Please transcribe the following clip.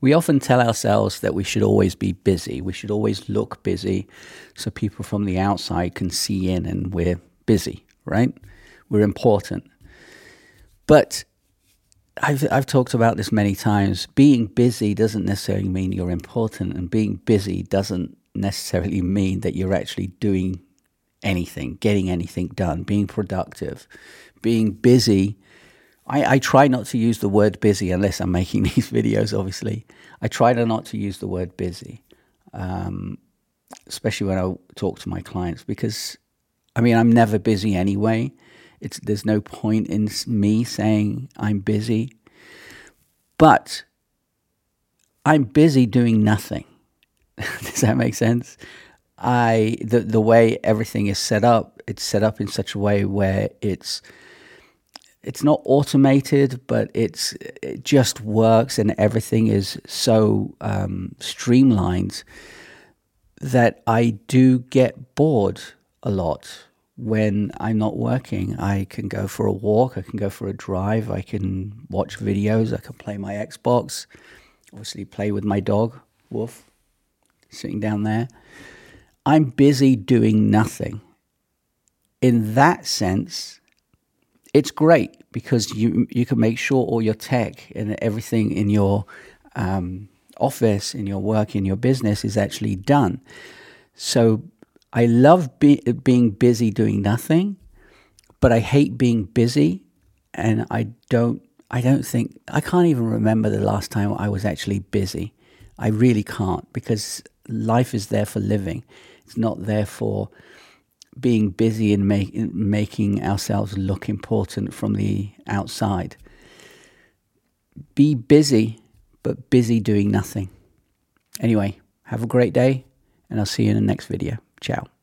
We often tell ourselves that we should always be busy. We should always look busy so people from the outside can see in and we're busy, right? We're important. But I've, I've talked about this many times. Being busy doesn't necessarily mean you're important, and being busy doesn't necessarily mean that you're actually doing anything, getting anything done, being productive. Being busy, I, I try not to use the word busy unless I'm making these videos, obviously. I try not to use the word busy, um, especially when I talk to my clients, because I mean, I'm never busy anyway. It's, there's no point in me saying I'm busy, but I'm busy doing nothing. Does that make sense? I the the way everything is set up, it's set up in such a way where it's it's not automated, but it's it just works, and everything is so um, streamlined that I do get bored a lot when I'm not working. I can go for a walk, I can go for a drive, I can watch videos, I can play my Xbox, obviously play with my dog, Wolf, sitting down there. I'm busy doing nothing. In that sense, it's great because you you can make sure all your tech and everything in your um, office, in your work, in your business is actually done. So I love be, being busy doing nothing, but I hate being busy, and I don't. I don't think I can't even remember the last time I was actually busy. I really can't because life is there for living. It's not there for being busy and make, making ourselves look important from the outside. Be busy, but busy doing nothing. Anyway, have a great day, and I'll see you in the next video. Ciao.